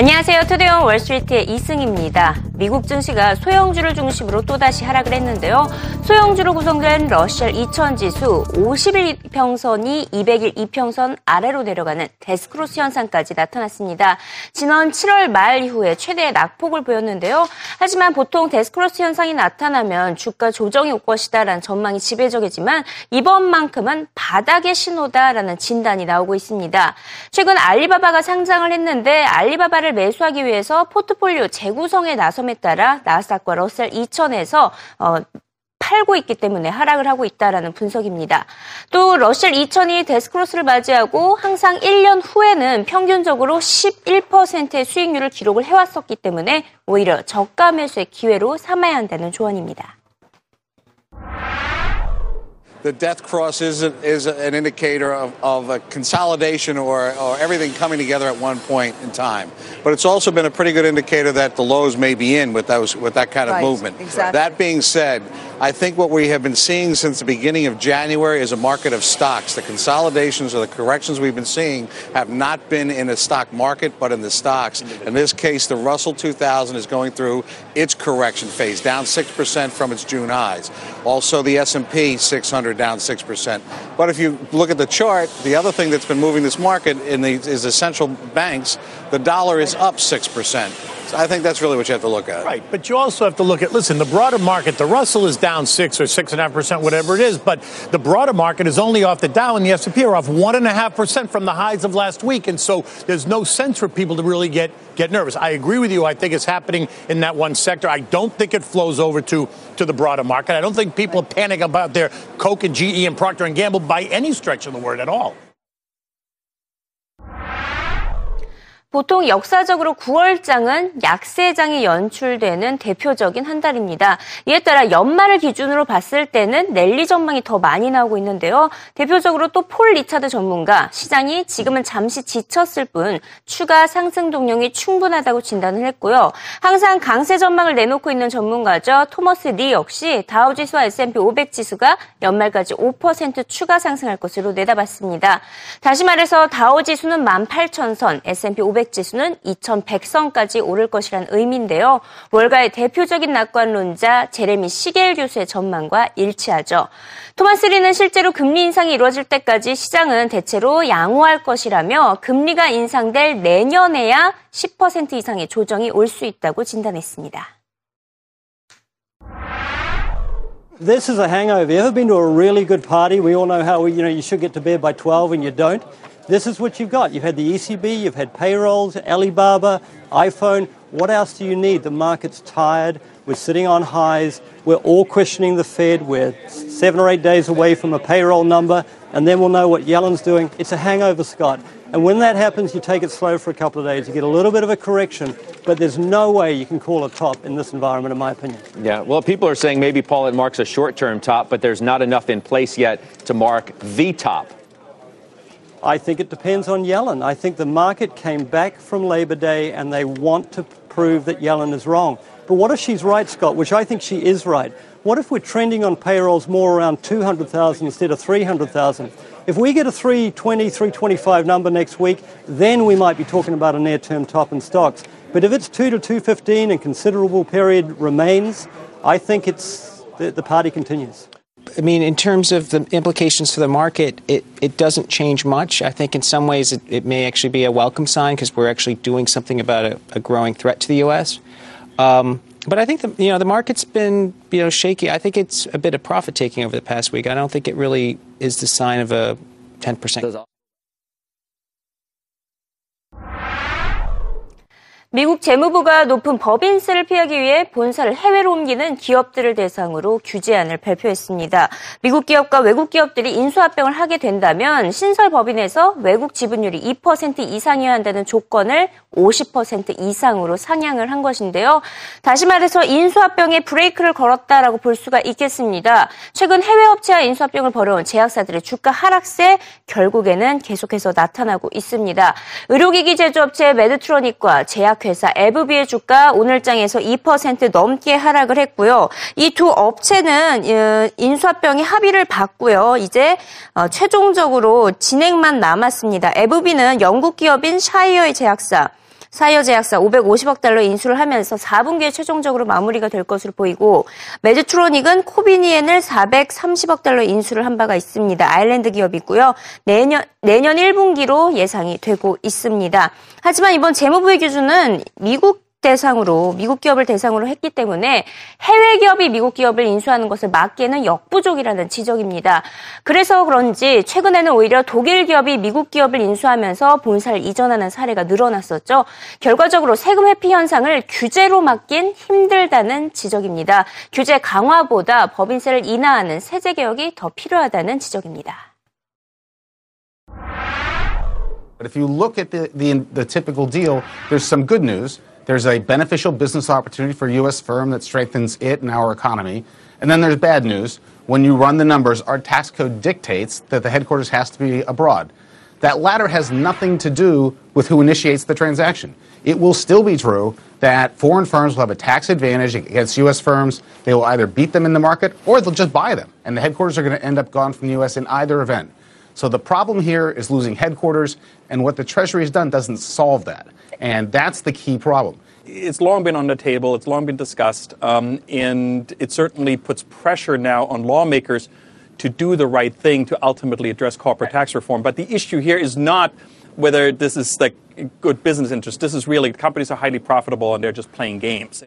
안녕하세요. Today on Wall Street의 이승입니다. 미국 증시가 소형주를 중심으로 또다시 하락을 했는데요. 소형주로 구성된 러셀 2000 지수 50일 이평선이 200일 이평선 아래로 내려가는 death cross 현상까지 나타났습니다. 지난 7월 말 이후에 최대의 낙폭을 보였는데요. 하지만 보통 death cross 현상이 나타나면 주가 조정이 올 것이다라는 전망이 지배적이지만 이번만큼은 바닥의 신호다라는 진단이 나오고 있습니다. 최근 알리바바가 상장을 했는데 알리바바를 매수하기 위해서 포트폴리오 재구성에 나 섬에 따라 나스닥과 러셀 2000에서 어, 팔고 있기 때문에 하락을 하고 있다라는 분석입니다. 또 러셀 2000이 데스크로스를 맞이하고 항상 1년 후에는 평균적으로 11%의 수익률을 기록을 해왔었기 때문에 오히려 저가 매수의 기회로 삼아야 한다는 조언입니다. The death cross is, a, is an indicator of, of a consolidation or, or everything coming together at one point in time. But it's also been a pretty good indicator that the lows may be in with those with that kind of right, movement. Exactly. That being said, I think what we have been seeing since the beginning of January is a market of stocks. The consolidations or the corrections we've been seeing have not been in the stock market, but in the stocks. In this case, the Russell 2000 is going through its correction phase, down 6% from its June highs. Also, the S&P 600 down 6%. But if you look at the chart, the other thing that's been moving this market the, is the central banks. The dollar is up 6%. I think that's really what you have to look at. Right, but you also have to look at listen. The broader market, the Russell is down six or six and a half percent, whatever it is, but the broader market is only off the Dow and the S&P are off one and a half percent from the highs of last week, and so there's no sense for people to really get get nervous. I agree with you. I think it's happening in that one sector. I don't think it flows over to to the broader market. I don't think people panic about their Coke and GE and Procter and Gamble by any stretch of the word at all. 보통 역사적으로 9월장은 약세장이 연출되는 대표적인 한 달입니다. 이에 따라 연말을 기준으로 봤을 때는 랠리 전망이 더 많이 나오고 있는데요. 대표적으로 또 폴 리차드 전문가, 시장이 지금은 잠시 지쳤을 뿐 추가 상승 동력이 충분하다고 진단을 했고요. 항상 강세 전망을 내놓고 있는 전문가죠. 토머스 리 역시 다우지수와 S&P 500 지수가 연말까지 5% 추가 상승할 것으로 내다봤습니다. 다시 말해서 다우지수는 18,000선, S&P 500 500 지수는 2100선까지 오를 것이란 의미인데요. 월가의 대표적인 낙관론자 제레미 시겔 교수의 전망과 일치하죠. 토마스 리는 실제로 금리 인상이 이루어질 때까지 시장은 대체로 양호할 것이라며 금리가 인상될 내년에야 10% 이상의 조정이 올 수 있다고 진단했습니다. This is a hangover. You ever been to a really good party? We all know how you know you should get to bed by 12 and you don't. This is what you've got. You've had the ECB, you've had payrolls, Alibaba, iPhone. What else do you need? The market's tired. We're sitting on highs. We're all questioning the Fed. We're seven or eight days away from a payroll number, and then we'll know what Yellen's doing. It's a hangover, Scott. And when that happens, you take it slow for a couple of days. You get a little bit of a correction, but there's no way you can call a top in this environment, in my opinion. Yeah, well, people are saying maybe, Paul, it marks a short term top, but there's not enough in place yet to mark the top. I think it depends on Yellen. I think the market came back from Labor Day and they want to prove that Yellen is wrong. But what if she's right, Scott, which I think she is right? What if we're trending on payrolls more around 200,000 instead of 300,000? If we get a 320, 325 number next week, then we might be talking about a near term top in stocks. But if it's 2 to 215 and considerable period remains, I think it's the, the party continues. I mean, in terms of the implications for the market, it, it doesn't change much. I think in some ways it, it may actually be a welcome sign because we're actually doing something about a, a growing threat to the U.S. Um, but I think the you know the market's been you know shaky. I think it's a bit of profit taking over the past week. I don't think it really is the sign of a 10 percent. 미국 재무부가 높은 법인세를 피하기 위해 본사를 해외로 옮기는 기업들을 대상으로 규제안을 발표했습니다. 미국 기업과 외국 기업들이 인수합병을 하게 된다면 신설 법인에서 외국 지분율이 2% 이상이어야 한다는 조건을 50% 이상으로 상향을 한 것인데요. 다시 말해서 인수합병에 브레이크를 걸었다라고 볼 수가 있겠습니다. 최근 해외 업체와 인수합병을 벌여온 제약사들의 주가 하락세 결국에는 계속해서 나타나고 있습니다. 의료기기 제조업체 메드트로닉과 제약 제약회사 에브비의 주가 오늘장에서 2% 넘게 하락을 했고요. 이 두 업체는 어, 인수합병의 합의를 받고요. 이제 어, 최종적으로 진행만 남았습니다. 에브비는 영국 기업인 샤이어의 제약사 사이어 제약사 550억 달러 인수를 하면서 4분기에 최종적으로 마무리가 될 것으로 보이고 메드트로닉은 코비니엔을 430억 달러 인수를 한 바가 있습니다. 아일랜드 기업이고요. 내년 내년 1분기로 예상이 되고 있습니다. 하지만 이번 재무부의 기준은 미국 대상으로 미국 기업을 대상으로 했기 때문에 해외 기업이 미국 기업을 인수하는 것을 막기에는 역부족이라는 지적입니다. 그래서 그런지 최근에는 오히려 독일 기업이 미국 기업을 인수하면서 본사를 이전하는 사례가 늘어났었죠. 결과적으로 세금 회피 현상을 규제로 막긴 힘들다는 지적입니다. 규제 강화보다 법인세를 인하하는 세제 개혁이 더 필요하다는 지적입니다. But if you look at the, the, the typical deal, there's some good news. There's a beneficial business opportunity for a U.S. firm that strengthens it and our economy. And then there's bad news. When you run the numbers, our tax code dictates that the headquarters has to be abroad. That latter has nothing to do with who initiates the transaction. It will still be true that foreign firms will have a tax advantage against U.S. firms. They will either beat them in the market or they'll just buy them. And the headquarters are going to end up gone from the U.S. in either event. So the problem here is losing headquarters, and what the Treasury has done doesn't solve that. And that's the key problem. It's long been on the table, it's long been discussed, um, and it certainly puts pressure now on lawmakers to do the right thing to ultimately address corporate tax reform. But the issue here is not whether this is like good business interest. This is really companies are highly profitable and they're just playing games.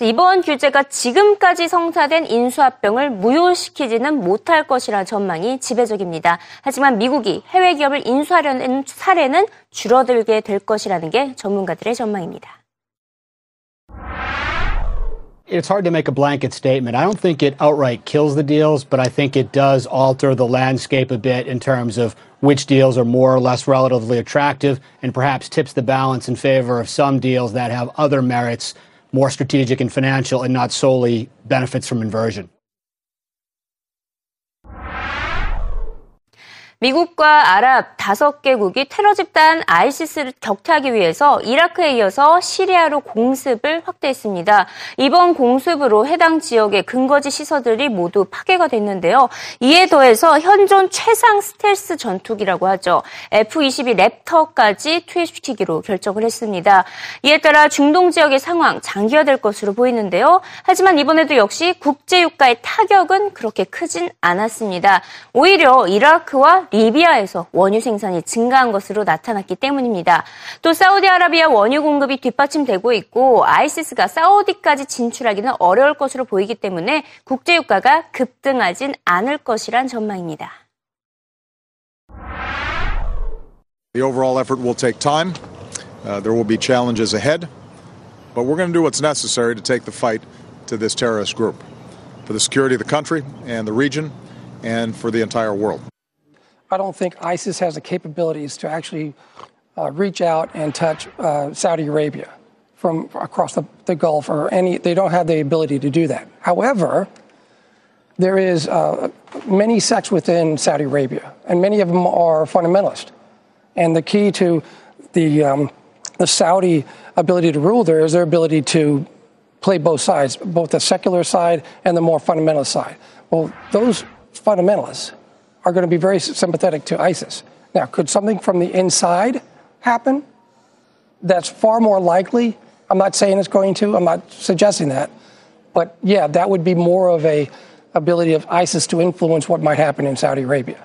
이번 규제가 지금까지 성사된 인수합병을 무효시키지는 못할 것이라 전망이 지배적입니다. 하지만 미국이 해외 기업을 인수하려는 사례는 줄어들게 될 것이라는 게 전문가들의 전망입니다. It's hard to make a blanket statement. I don't think it outright kills the deals, but I think it does alter the landscape a bit in terms of which deals are more or less relatively attractive and perhaps tips the balance in favor of some deals that have other merits more strategic and financial and not solely benefits from inversion. 미국과 아랍 다섯 개국이 테러 집단 아이시스를 격퇴하기 위해서 이라크에 이어서 시리아로 공습을 확대했습니다. 이번 공습으로 해당 지역의 근거지 시설들이 모두 파괴가 됐는데요. 이에 더해서 현존 최상 스텔스 전투기라고 하죠. F-22 랩터까지 투입시키기로 결정을 했습니다. 이에 따라 중동 지역의 상황 장기화될 것으로 보이는데요. 하지만 이번에도 역시 국제유가의 타격은 그렇게 크진 않았습니다. 오히려 이라크와 리비아에서 원유 생산이 증가한 것으로 나타났기 때문입니다. 또 사우디아라비아 원유 공급이 뒷받침되고 있고 아이시스가 사우디까지 진출하기는 어려울 것으로 보이기 때문에 국제 유가가 급등하진 않을 것이란 전망입니다. The overall effort will take time. Uh, there will be challenges ahead. But we're going to do what's necessary to take the fight to this terrorist group for the security of the country and the region and for the entire world. I don't think ISIS has the capabilities to actually uh, reach out and touch uh, Saudi Arabia from across the, the, Gulf or any. They don't have the ability to do that. However, there is uh, many sects within Saudi Arabia, and many of them are fundamentalist. And the key to the um, the Saudi ability to rule there is their ability to play both sides, both the secular side and the more fundamentalist side. Well, those fundamentalists are going to be very sympathetic to ISIS. Now, could something from the inside happen? That's far more likely. I'm not saying it's going to. I'm not suggesting that. But yeah, that would be more of a ability of ISIS to influence what might happen in Saudi Arabia.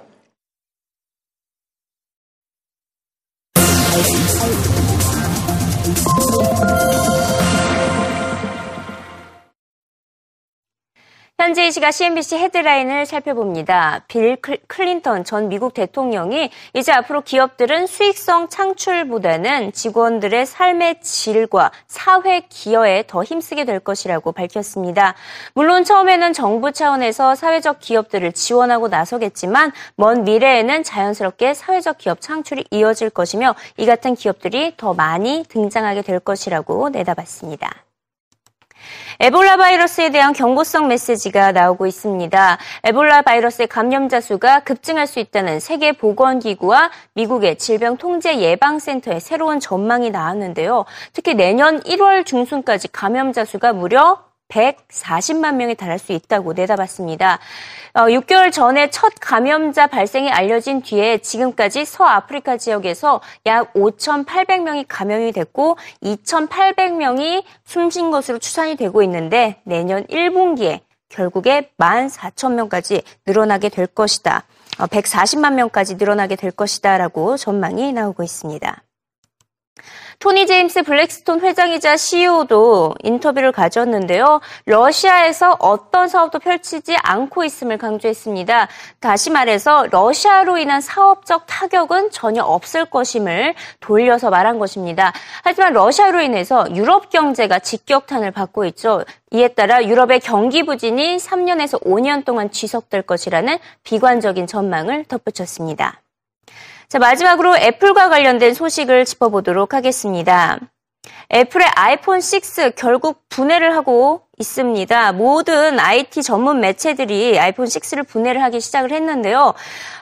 현재 이 시각 CNBC 헤드라인을 살펴봅니다. 빌 클린턴 전 미국 대통령이 이제 앞으로 기업들은 수익성 창출보다는 직원들의 삶의 질과 사회 기여에 더 힘쓰게 될 것이라고 밝혔습니다. 물론 처음에는 정부 차원에서 사회적 기업들을 지원하고 나서겠지만 먼 미래에는 자연스럽게 사회적 기업 창출이 이어질 것이며 이 같은 기업들이 더 많이 등장하게 될 것이라고 내다봤습니다. 에볼라 바이러스에 대한 경고성 메시지가 나오고 있습니다. 에볼라 바이러스의 감염자 수가 급증할 수 있다는 세계보건기구와 미국의 질병통제예방센터의 새로운 전망이 나왔는데요. 특히 내년 1월 중순까지 감염자 수가 무려 140만 명에 달할 수 있다고 내다봤습니다. 어, 6개월 전에 첫 감염자 발생이 알려진 뒤에 지금까지 서아프리카 지역에서 약 5,800명이 감염이 됐고 2,800명이 숨진 것으로 추산이 되고 있는데 내년 1분기에 결국에 14,000명까지 늘어나게 될 것이다. 140만 어, 명까지 늘어나게 될 것이다라고 전망이 나오고 있습니다. 토니 제임스 블랙스톤 회장이자 CEO도 인터뷰를 가졌는데요. 러시아에서 어떤 사업도 펼치지 않고 있음을 강조했습니다. 다시 말해서 러시아로 인한 사업적 타격은 전혀 없을 것임을 돌려서 말한 것입니다. 하지만 러시아로 인해서 유럽 경제가 직격탄을 받고 있죠. 이에 따라 유럽의 경기 부진이 3년에서 5년 동안 지속될 것이라는 비관적인 전망을 덧붙였습니다. 자, 마지막으로 애플과 관련된 소식을 짚어보도록 하겠습니다. 애플의 아이폰 6 결국 분해를 하고 있습니다. 모든 IT 전문 매체들이 아이폰 6를 분해를 하기 시작을 했는데요.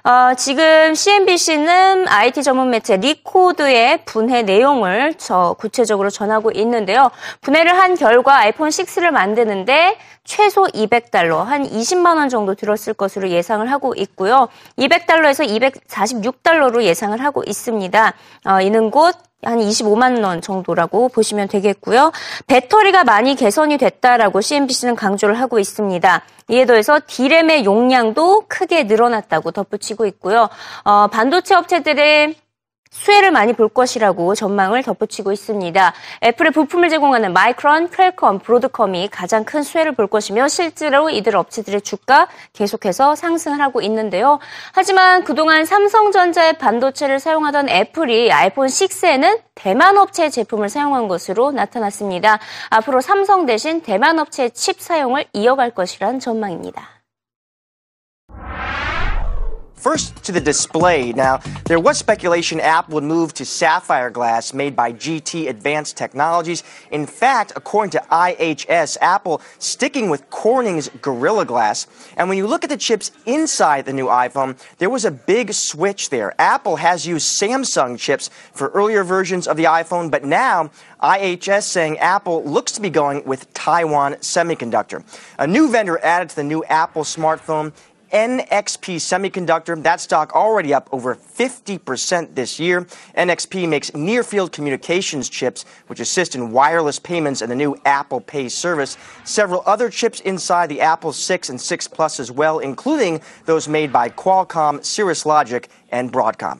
어, 지금 CNBC는 IT 전문 매체 Recode의 분해 내용을 저 구체적으로 전하고 있는데요. 분해를 한 결과 아이폰 6를 만드는데 최소 200달러, 한 20만 원 정도 들었을 것으로 예상을 하고 있고요. 200달러에서 246달러로 예상을 하고 있습니다. 어, 이는 곧 한 25만 원 정도라고 보시면 되겠고요. 배터리가 많이 개선이 됐다라고 CNBC는 강조를 하고 있습니다. 이에 더해서 디램의 용량도 크게 늘어났다고 덧붙이고 있고요. 어, 반도체 업체들의 수혜를 많이 볼 것이라고 전망을 덧붙이고 있습니다. 애플의 부품을 제공하는 마이크론, 퀄컴, 브로드컴이 가장 큰 수혜를 볼 것이며 실제로 이들 업체들의 주가 계속해서 상승을 하고 있는데요. 하지만 그동안 삼성전자의 반도체를 사용하던 애플이 아이폰 6에는 대만 업체의 제품을 사용한 것으로 나타났습니다. 앞으로 삼성 대신 대만 업체의 칩 사용을 이어갈 것이란 전망입니다. First to the display. Now, there was speculation Apple would move to sapphire glass made by GT Advanced Technologies. In fact, according to IHS, Apple sticking with Corning's Gorilla Glass. And when you look at the chips inside the new iPhone, there was a big switch there. Apple has used Samsung chips for earlier versions of the iPhone, but now IHS saying Apple looks to be going with Taiwan Semiconductor. A new vendor added to the new Apple smartphone NXP Semiconductor, that stock already up over 50% this year. NXP makes near field communications chips, which assist in wireless payments and the new Apple Pay service. Several other chips inside the Apple 6 and 6 Plus as well, including those made by Qualcomm, Cirrus Logic, and Broadcom.